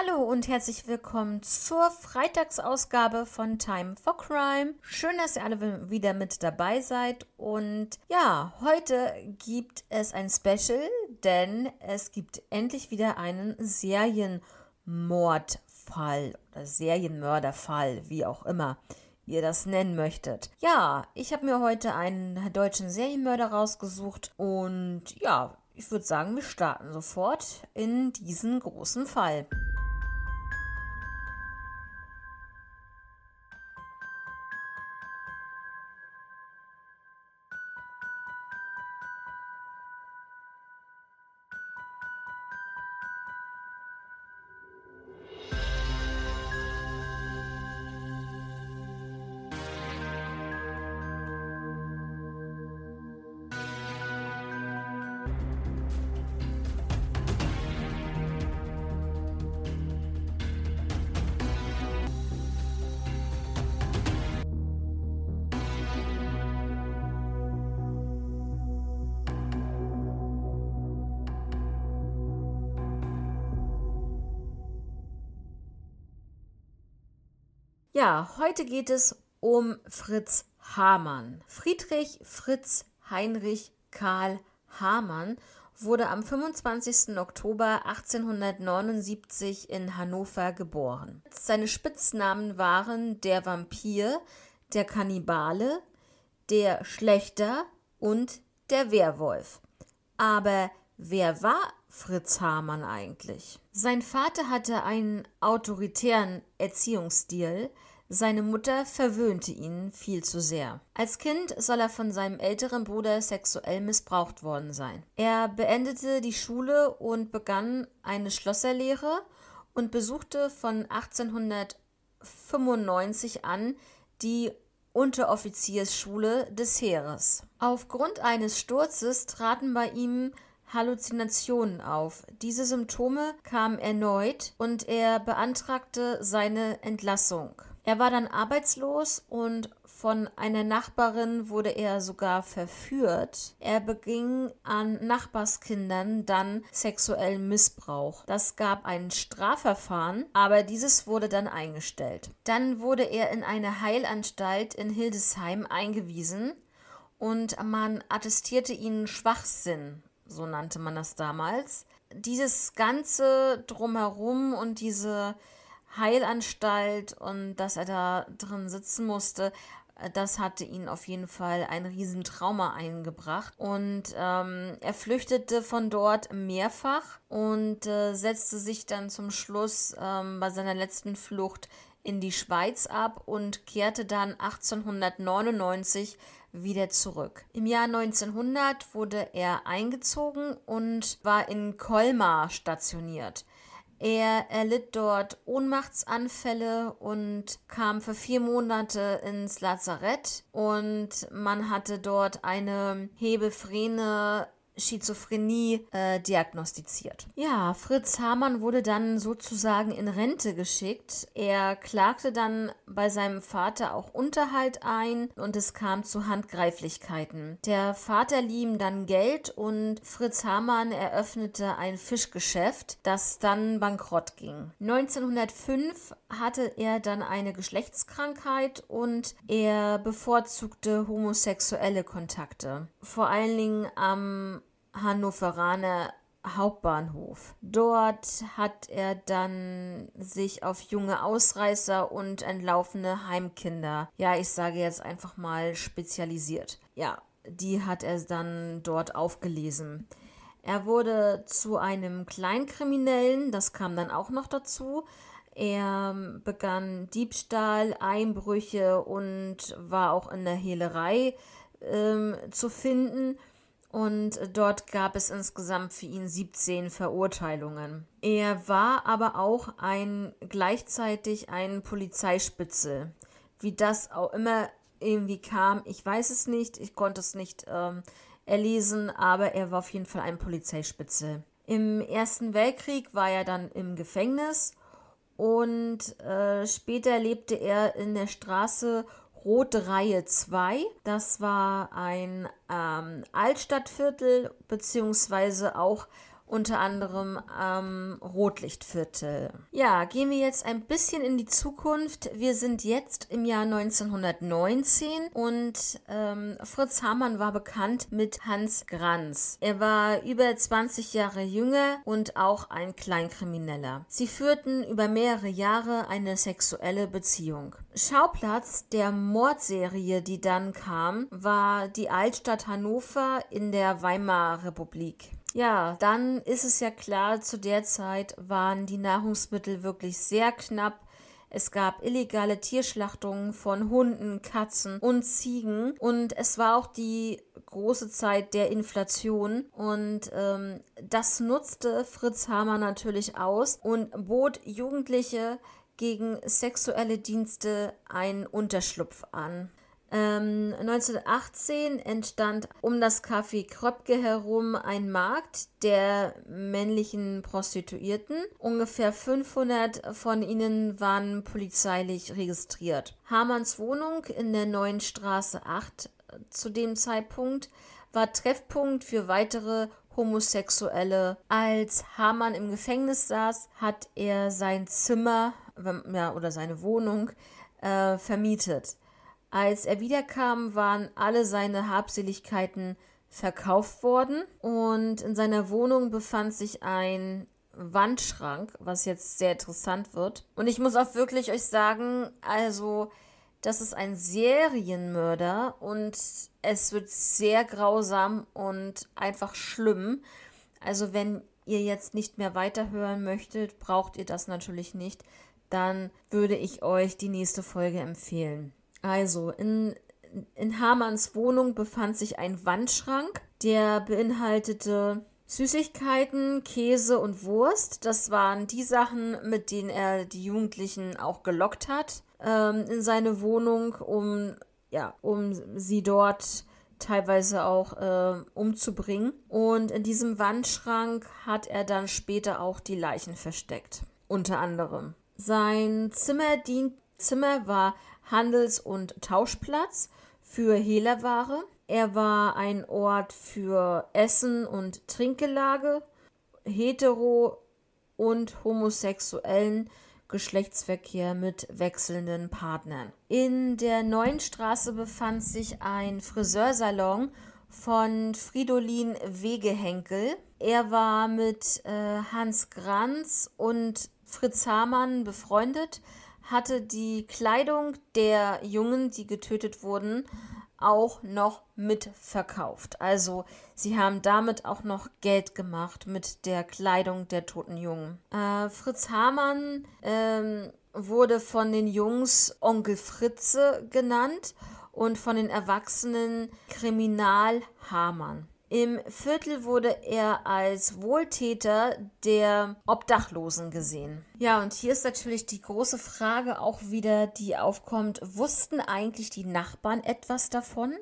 Hallo und herzlich willkommen zur Freitagsausgabe von Time for Crime. Schön, dass ihr alle wieder mit dabei seid. Und ja, heute gibt es ein Special, denn es gibt endlich wieder einen Serienmordfall oder Serienmörderfall, wie auch immer ihr das nennen möchtet. Ja, ich habe mir heute einen deutschen Serienmörder rausgesucht und ja, ich würde sagen, wir starten sofort in diesen großen Fall. Ja, heute geht es um Fritz Hamann. Friedrich Fritz Heinrich Karl Hamann wurde am 25. Oktober 1879 in Hannover geboren. Seine Spitznamen waren der Vampir, der Kannibale, der Schlechter und der Werwolf. Aber wer war Fritz Hamann eigentlich? Sein Vater hatte einen autoritären Erziehungsstil, seine Mutter verwöhnte ihn viel zu sehr. Als Kind soll er von seinem älteren Bruder sexuell missbraucht worden sein. Er beendete die Schule und begann eine Schlosserlehre und besuchte von 1895 an die Unteroffiziersschule des Heeres. Aufgrund eines Sturzes traten bei ihm Halluzinationen auf. Diese Symptome kamen erneut und er beantragte seine Entlassung. Er war dann arbeitslos und von einer Nachbarin wurde er sogar verführt. Er beging an Nachbarskindern dann sexuellen Missbrauch. Das gab ein Strafverfahren, aber dieses wurde dann eingestellt. Dann wurde er in eine Heilanstalt in Hildesheim eingewiesen und man attestierte ihnen Schwachsinn, so nannte man das damals. Dieses ganze drumherum und diese Heilanstalt und dass er da drin sitzen musste, das hatte ihn auf jeden Fall ein Riesentrauma eingebracht. Und ähm, er flüchtete von dort mehrfach und äh, setzte sich dann zum Schluss ähm, bei seiner letzten Flucht in die Schweiz ab und kehrte dann 1899 wieder zurück. Im Jahr 1900 wurde er eingezogen und war in Colmar stationiert. Er erlitt dort Ohnmachtsanfälle und kam für vier Monate ins Lazarett. Und man hatte dort eine Hebephrene Schizophrenie äh, diagnostiziert. Ja, Fritz Hamann wurde dann sozusagen in Rente geschickt. Er klagte dann bei seinem Vater auch Unterhalt ein und es kam zu Handgreiflichkeiten. Der Vater lieh ihm dann Geld und Fritz Hamann eröffnete ein Fischgeschäft, das dann bankrott ging. 1905 hatte er dann eine Geschlechtskrankheit und er bevorzugte homosexuelle Kontakte. Vor allen Dingen am Hannoveraner Hauptbahnhof. Dort hat er dann sich auf junge Ausreißer und entlaufene Heimkinder, ja, ich sage jetzt einfach mal spezialisiert. Ja, die hat er dann dort aufgelesen. Er wurde zu einem Kleinkriminellen, das kam dann auch noch dazu. Er begann Diebstahl, Einbrüche und war auch in der Hehlerei ähm, zu finden und dort gab es insgesamt für ihn 17 Verurteilungen. Er war aber auch ein gleichzeitig ein Polizeispitzel. Wie das auch immer irgendwie kam, ich weiß es nicht, ich konnte es nicht ähm, erlesen, aber er war auf jeden Fall ein Polizeispitzel. Im Ersten Weltkrieg war er dann im Gefängnis und äh, später lebte er in der Straße Rote Reihe 2. Das war ein ähm, Altstadtviertel, beziehungsweise auch unter anderem am Rotlichtviertel. Ja, gehen wir jetzt ein bisschen in die Zukunft. Wir sind jetzt im Jahr 1919 und ähm, Fritz Hamann war bekannt mit Hans Granz. Er war über 20 Jahre jünger und auch ein Kleinkrimineller. Sie führten über mehrere Jahre eine sexuelle Beziehung. Schauplatz der Mordserie, die dann kam, war die Altstadt Hannover in der Weimarer Republik. Ja, dann ist es ja klar, zu der Zeit waren die Nahrungsmittel wirklich sehr knapp. Es gab illegale Tierschlachtungen von Hunden, Katzen und Ziegen. Und es war auch die große Zeit der Inflation. Und ähm, das nutzte Fritz Hamer natürlich aus und bot Jugendliche gegen sexuelle Dienste einen Unterschlupf an. Ähm, 1918 entstand um das Café Kröpke herum ein Markt der männlichen Prostituierten. Ungefähr 500 von ihnen waren polizeilich registriert. Hamanns Wohnung in der Neuen Straße 8 zu dem Zeitpunkt war Treffpunkt für weitere Homosexuelle. Als Hamann im Gefängnis saß, hat er sein Zimmer ja, oder seine Wohnung äh, vermietet. Als er wiederkam, waren alle seine Habseligkeiten verkauft worden und in seiner Wohnung befand sich ein Wandschrank, was jetzt sehr interessant wird. Und ich muss auch wirklich euch sagen, also das ist ein Serienmörder und es wird sehr grausam und einfach schlimm. Also wenn ihr jetzt nicht mehr weiterhören möchtet, braucht ihr das natürlich nicht. Dann würde ich euch die nächste Folge empfehlen. Also, in, in Hamanns Wohnung befand sich ein Wandschrank, der beinhaltete Süßigkeiten, Käse und Wurst. Das waren die Sachen, mit denen er die Jugendlichen auch gelockt hat ähm, in seine Wohnung, um, ja, um sie dort teilweise auch äh, umzubringen. Und in diesem Wandschrank hat er dann später auch die Leichen versteckt. Unter anderem. Sein Zimmer, dient, Zimmer war Handels- und Tauschplatz für Hehlerware. Er war ein Ort für Essen und Trinkgelage, hetero- und homosexuellen Geschlechtsverkehr mit wechselnden Partnern. In der neuen Straße befand sich ein Friseursalon von Fridolin Wegehenkel. Er war mit äh, Hans Granz und Fritz Hamann befreundet hatte die Kleidung der Jungen, die getötet wurden, auch noch mitverkauft. Also sie haben damit auch noch Geld gemacht mit der Kleidung der toten Jungen. Äh, Fritz Hamann ähm, wurde von den Jungs Onkel Fritze genannt und von den Erwachsenen Kriminal Hamann. Im Viertel wurde er als Wohltäter der Obdachlosen gesehen. Ja, und hier ist natürlich die große Frage auch wieder, die aufkommt. Wussten eigentlich die Nachbarn etwas davon?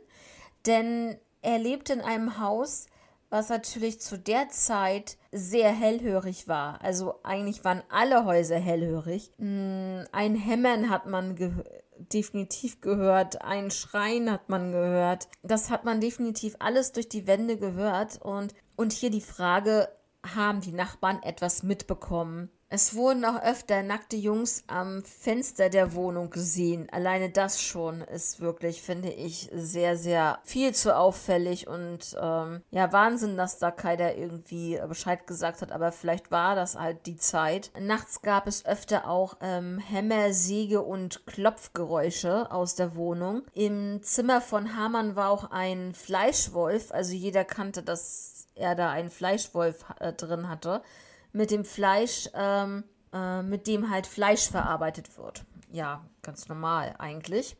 Denn er lebte in einem Haus, was natürlich zu der Zeit sehr hellhörig war. Also eigentlich waren alle Häuser hellhörig. Hm, ein Hämmern hat man gehört definitiv gehört, ein Schreien hat man gehört. Das hat man definitiv alles durch die Wände gehört. Und, und hier die Frage, haben die Nachbarn etwas mitbekommen? Es wurden auch öfter nackte Jungs am Fenster der Wohnung gesehen. Alleine das schon ist wirklich, finde ich, sehr, sehr viel zu auffällig und ähm, ja, Wahnsinn, dass da keiner irgendwie Bescheid gesagt hat, aber vielleicht war das halt die Zeit. Nachts gab es öfter auch ähm, Hämmer, Säge und Klopfgeräusche aus der Wohnung. Im Zimmer von Hamann war auch ein Fleischwolf, also jeder kannte, dass er da einen Fleischwolf äh, drin hatte mit dem Fleisch, ähm, äh, mit dem halt Fleisch verarbeitet wird. Ja, ganz normal eigentlich.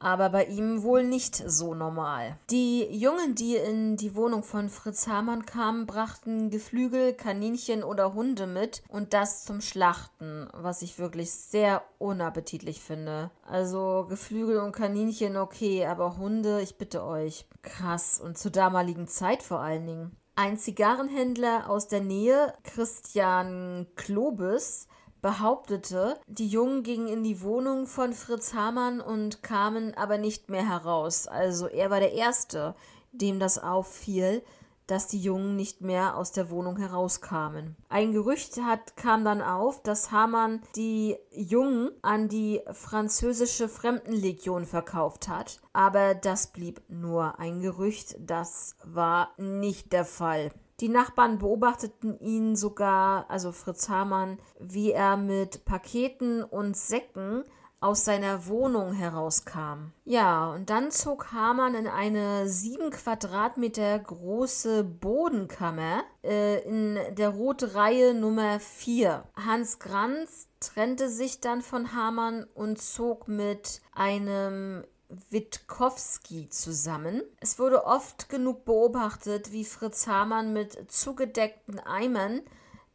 Aber bei ihm wohl nicht so normal. Die Jungen, die in die Wohnung von Fritz Hamann kamen, brachten Geflügel, Kaninchen oder Hunde mit und das zum Schlachten, was ich wirklich sehr unappetitlich finde. Also Geflügel und Kaninchen okay, aber Hunde, ich bitte euch. Krass und zur damaligen Zeit vor allen Dingen. Ein Zigarrenhändler aus der Nähe, Christian Klobes, behauptete, die Jungen gingen in die Wohnung von Fritz Hamann und kamen aber nicht mehr heraus. Also er war der Erste, dem das auffiel, dass die Jungen nicht mehr aus der Wohnung herauskamen. Ein Gerücht hat, kam dann auf, dass Hamann die Jungen an die französische Fremdenlegion verkauft hat, aber das blieb nur ein Gerücht, das war nicht der Fall. Die Nachbarn beobachteten ihn sogar, also Fritz Hamann, wie er mit Paketen und Säcken aus seiner Wohnung herauskam. Ja, und dann zog Hamann in eine sieben Quadratmeter große Bodenkammer äh, in der Rote Reihe Nummer 4. Hans Granz trennte sich dann von Hamann und zog mit einem Witkowski zusammen. Es wurde oft genug beobachtet, wie Fritz Hamann mit zugedeckten Eimern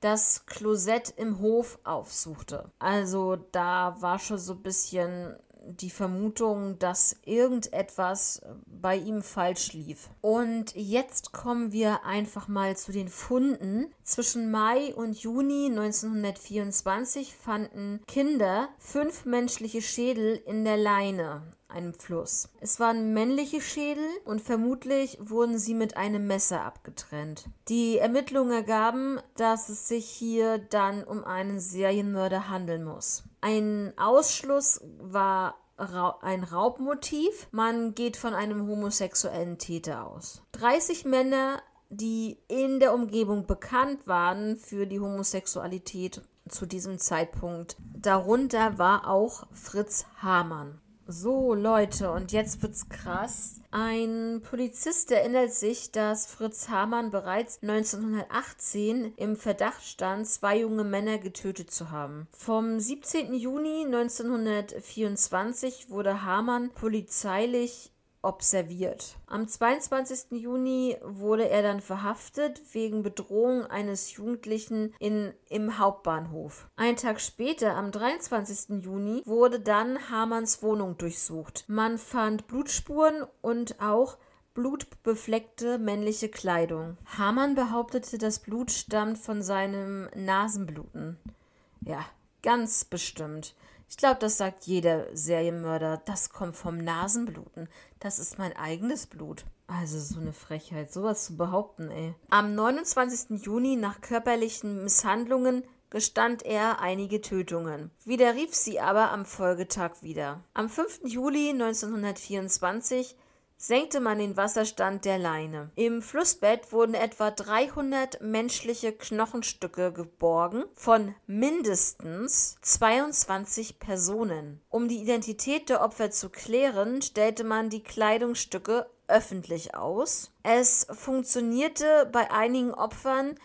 das Klosett im Hof aufsuchte. Also da war schon so ein bisschen die Vermutung, dass irgendetwas bei ihm falsch lief. Und jetzt kommen wir einfach mal zu den Funden. Zwischen Mai und Juni 1924 fanden Kinder fünf menschliche Schädel in der Leine einem Fluss. Es waren männliche Schädel und vermutlich wurden sie mit einem Messer abgetrennt. Die Ermittlungen ergaben, dass es sich hier dann um einen Serienmörder handeln muss. Ein Ausschluss war ein Raubmotiv. Man geht von einem homosexuellen Täter aus. 30 Männer, die in der Umgebung bekannt waren für die Homosexualität zu diesem Zeitpunkt. Darunter war auch Fritz Hamann. So, Leute, und jetzt wird's krass. Ein Polizist erinnert sich, dass Fritz Hamann bereits 1918 im Verdacht stand, zwei junge Männer getötet zu haben. Vom 17. Juni 1924 wurde Hamann polizeilich observiert. Am 22. Juni wurde er dann verhaftet wegen Bedrohung eines Jugendlichen in, im Hauptbahnhof. Ein Tag später, am 23. Juni, wurde dann Hamanns Wohnung durchsucht. Man fand Blutspuren und auch blutbefleckte männliche Kleidung. Hamann behauptete, das Blut stammt von seinem Nasenbluten. Ja, ganz bestimmt. Ich glaube, das sagt jeder Serienmörder. Das kommt vom Nasenbluten. Das ist mein eigenes Blut. Also so eine Frechheit, sowas zu behaupten, ey. Am 29. Juni nach körperlichen Misshandlungen gestand er einige Tötungen, widerrief sie aber am Folgetag wieder. Am 5. Juli 1924 senkte man den Wasserstand der Leine. Im Flussbett wurden etwa 300 menschliche Knochenstücke geborgen von mindestens 22 Personen. Um die Identität der Opfer zu klären, stellte man die Kleidungsstücke öffentlich aus. Es funktionierte bei einigen Opfern,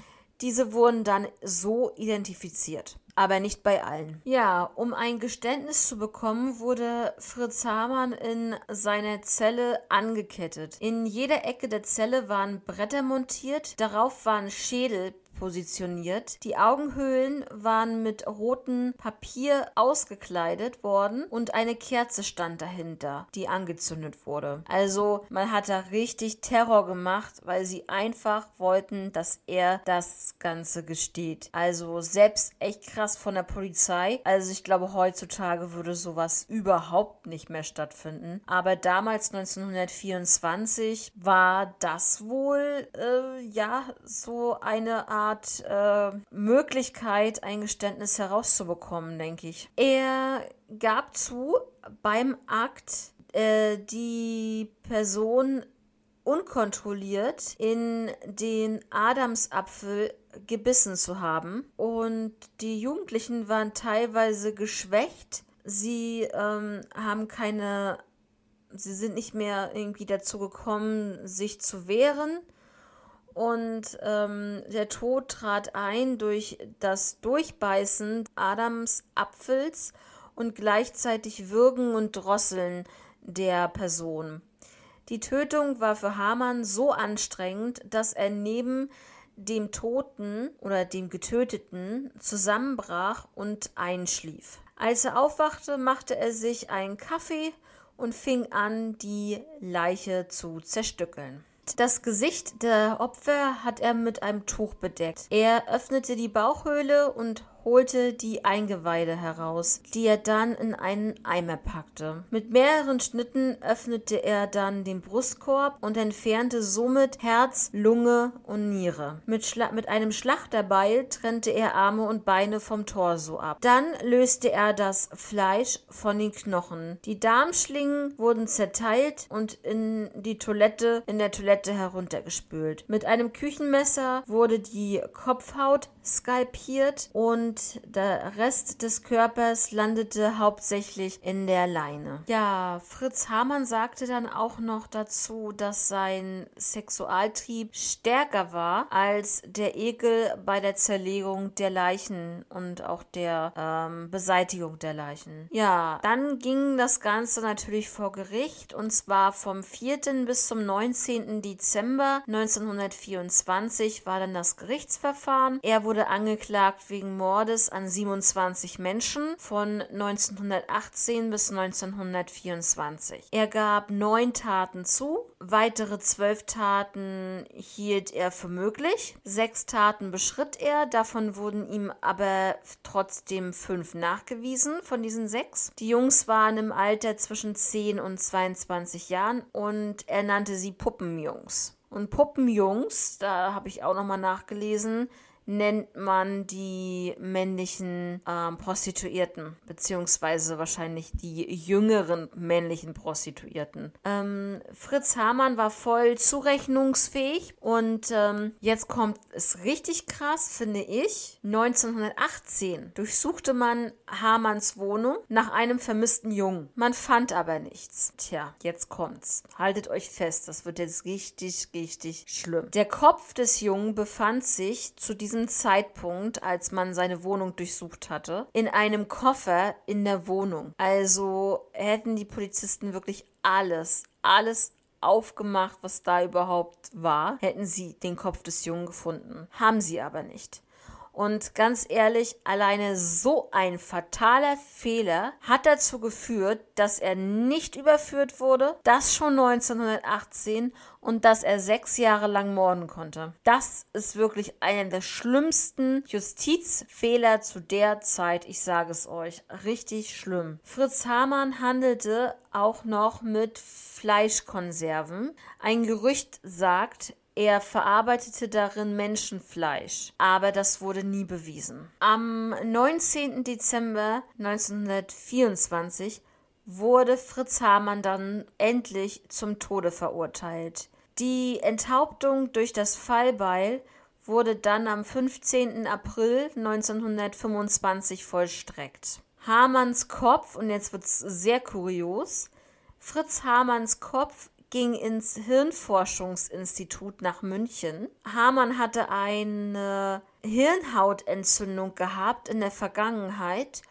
diese wurden dann so identifiziert aber nicht bei allen. Ja, um ein Geständnis zu bekommen, wurde Fritz Hamann in seiner Zelle angekettet. In jeder Ecke der Zelle waren Bretter montiert, darauf waren Schädel positioniert. Die Augenhöhlen waren mit rotem Papier ausgekleidet worden und eine Kerze stand dahinter, die angezündet wurde. Also man hat da richtig Terror gemacht, weil sie einfach wollten, dass er das Ganze gesteht. Also selbst echt krass von der Polizei. Also ich glaube, heutzutage würde sowas überhaupt nicht mehr stattfinden. Aber damals 1924 war das wohl äh, ja so eine Art Art äh, Möglichkeit, ein Geständnis herauszubekommen, denke ich. Er gab zu, beim Akt äh, die Person unkontrolliert in den Adamsapfel gebissen zu haben. Und die Jugendlichen waren teilweise geschwächt. Sie ähm, haben keine, sie sind nicht mehr irgendwie dazu gekommen, sich zu wehren und ähm, der Tod trat ein durch das Durchbeißen Adams Apfels und gleichzeitig Würgen und Drosseln der Person. Die Tötung war für Hamann so anstrengend, dass er neben dem Toten oder dem Getöteten zusammenbrach und einschlief. Als er aufwachte, machte er sich einen Kaffee und fing an, die Leiche zu zerstückeln. Das Gesicht der Opfer hat er mit einem Tuch bedeckt. Er öffnete die Bauchhöhle und holte die Eingeweide heraus, die er dann in einen Eimer packte. Mit mehreren Schnitten öffnete er dann den Brustkorb und entfernte somit Herz, Lunge und Niere. Mit, Schla mit einem Schlachterbeil trennte er Arme und Beine vom Torso ab. Dann löste er das Fleisch von den Knochen. Die Darmschlingen wurden zerteilt und in die Toilette, in der Toilette heruntergespült. Mit einem Küchenmesser wurde die Kopfhaut skalpiert und der Rest des Körpers landete hauptsächlich in der Leine. Ja, Fritz Hamann sagte dann auch noch dazu, dass sein Sexualtrieb stärker war als der Ekel bei der Zerlegung der Leichen und auch der ähm, Beseitigung der Leichen. Ja, dann ging das Ganze natürlich vor Gericht und zwar vom 4. bis zum 19. Dezember 1924 war dann das Gerichtsverfahren. Er wurde angeklagt wegen Mordes an 27 Menschen von 1918 bis 1924. Er gab neun Taten zu, weitere zwölf Taten hielt er für möglich, sechs Taten beschritt er, davon wurden ihm aber trotzdem fünf nachgewiesen von diesen sechs. Die Jungs waren im Alter zwischen 10 und 22 Jahren und er nannte sie Puppenjungs. Und Puppenjungs, da habe ich auch nochmal nachgelesen, nennt man die männlichen ähm, Prostituierten, beziehungsweise wahrscheinlich die jüngeren männlichen Prostituierten. Ähm, Fritz Hamann war voll zurechnungsfähig und ähm, jetzt kommt es richtig krass, finde ich. 1918 durchsuchte man Hamanns Wohnung nach einem vermissten Jungen. Man fand aber nichts. Tja, jetzt kommt's. Haltet euch fest, das wird jetzt richtig, richtig schlimm. Der Kopf des Jungen befand sich zu diesem diesem Zeitpunkt, als man seine Wohnung durchsucht hatte, in einem Koffer in der Wohnung. Also hätten die Polizisten wirklich alles, alles aufgemacht, was da überhaupt war, hätten sie den Kopf des Jungen gefunden. Haben sie aber nicht. Und ganz ehrlich, alleine so ein fataler Fehler hat dazu geführt, dass er nicht überführt wurde, das schon 1918 und dass er sechs Jahre lang morden konnte. Das ist wirklich einer der schlimmsten Justizfehler zu der Zeit. Ich sage es euch. Richtig schlimm. Fritz Hamann handelte auch noch mit Fleischkonserven. Ein Gerücht sagt, er verarbeitete darin Menschenfleisch, aber das wurde nie bewiesen. Am 19. Dezember 1924 wurde Fritz Hamann dann endlich zum Tode verurteilt. Die Enthauptung durch das Fallbeil wurde dann am 15. April 1925 vollstreckt. Hamanns Kopf, und jetzt wird es sehr kurios, Fritz Hamanns Kopf ging ins Hirnforschungsinstitut nach München. Hamann hatte eine Hirnhautentzündung gehabt in der Vergangenheit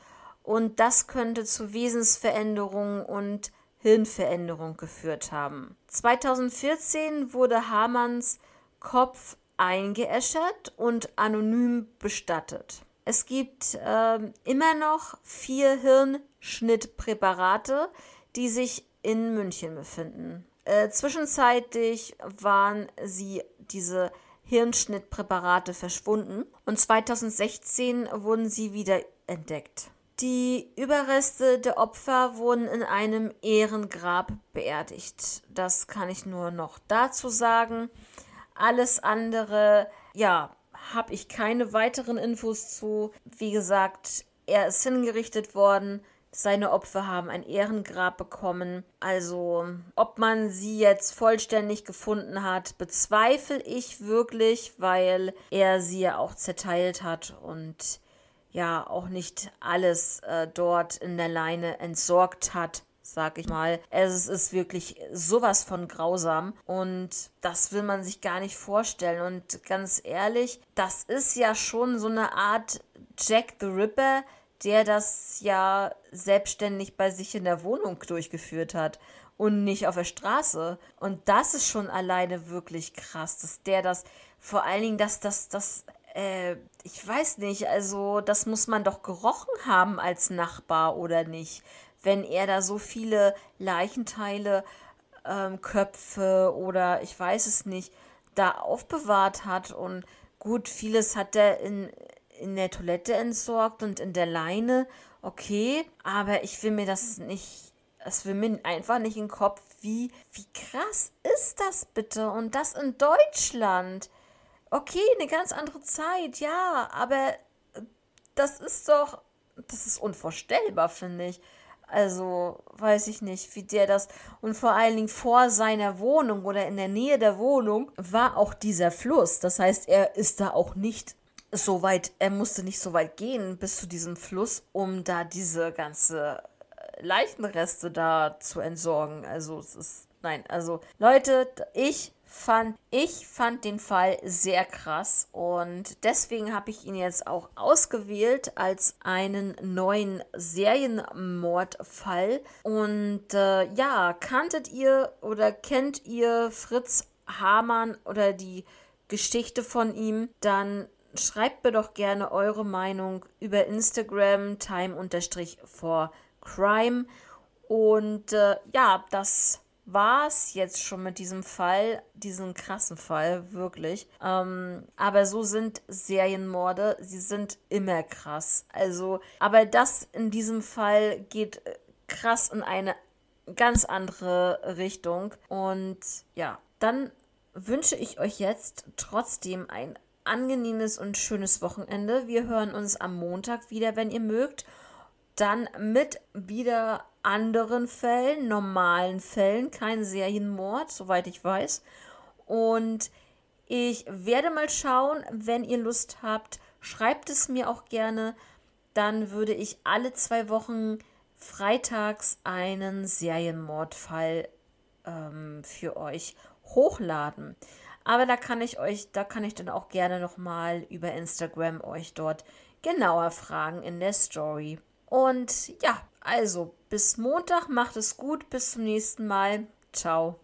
und das könnte zu Wesensveränderungen und Hirnveränderung geführt haben. 2014 wurde Hamanns Kopf eingeäschert und anonym bestattet. Es gibt äh, immer noch vier Hirnschnittpräparate, die sich in München befinden. Äh, zwischenzeitlich waren sie diese Hirnschnittpräparate verschwunden und 2016 wurden sie wieder entdeckt. Die Überreste der Opfer wurden in einem Ehrengrab beerdigt. Das kann ich nur noch dazu sagen. Alles andere, ja, habe ich keine weiteren Infos zu. Wie gesagt, er ist hingerichtet worden. Seine Opfer haben ein Ehrengrab bekommen. Also, ob man sie jetzt vollständig gefunden hat, bezweifle ich wirklich, weil er sie ja auch zerteilt hat und ja auch nicht alles äh, dort in der Leine entsorgt hat sag ich mal. Es ist wirklich sowas von grausam und das will man sich gar nicht vorstellen. Und ganz ehrlich, das ist ja schon so eine Art Jack the Ripper, der das ja selbstständig bei sich in der Wohnung durchgeführt hat und nicht auf der Straße. Und das ist schon alleine wirklich krass, dass der das, vor allen Dingen, dass das, das, äh, ich weiß nicht, also das muss man doch gerochen haben als Nachbar oder nicht, wenn er da so viele Leichenteile, ähm, Köpfe oder ich weiß es nicht, da aufbewahrt hat und gut, vieles hat er in in der Toilette entsorgt und in der Leine, okay, aber ich will mir das nicht, es will mir einfach nicht in den Kopf, wie, wie krass ist das bitte? Und das in Deutschland. Okay, eine ganz andere Zeit, ja, aber das ist doch, das ist unvorstellbar, finde ich. Also, weiß ich nicht, wie der das. Und vor allen Dingen vor seiner Wohnung oder in der Nähe der Wohnung war auch dieser Fluss. Das heißt, er ist da auch nicht so weit, er musste nicht so weit gehen bis zu diesem Fluss, um da diese ganze äh, Leichenreste da zu entsorgen. Also, es ist. Nein, also, Leute, ich fand ich fand den Fall sehr krass und deswegen habe ich ihn jetzt auch ausgewählt als einen neuen Serienmordfall. Und äh, ja, kanntet ihr oder kennt ihr Fritz Hamann oder die Geschichte von ihm? Dann schreibt mir doch gerne eure Meinung über Instagram time-for-crime. Und äh, ja, das war es jetzt schon mit diesem Fall, diesen krassen Fall, wirklich. Ähm, aber so sind Serienmorde, sie sind immer krass. Also, aber das in diesem Fall geht äh, krass in eine ganz andere Richtung. Und ja, dann wünsche ich euch jetzt trotzdem ein angenehmes und schönes Wochenende. Wir hören uns am Montag wieder, wenn ihr mögt. Dann mit wieder anderen Fällen, normalen Fällen, kein Serienmord, soweit ich weiß. Und ich werde mal schauen, wenn ihr Lust habt, schreibt es mir auch gerne. Dann würde ich alle zwei Wochen freitags einen Serienmordfall ähm, für euch hochladen. Aber da kann ich euch, da kann ich dann auch gerne nochmal über Instagram euch dort genauer fragen in der Story. Und ja, also bis Montag, macht es gut, bis zum nächsten Mal. Ciao.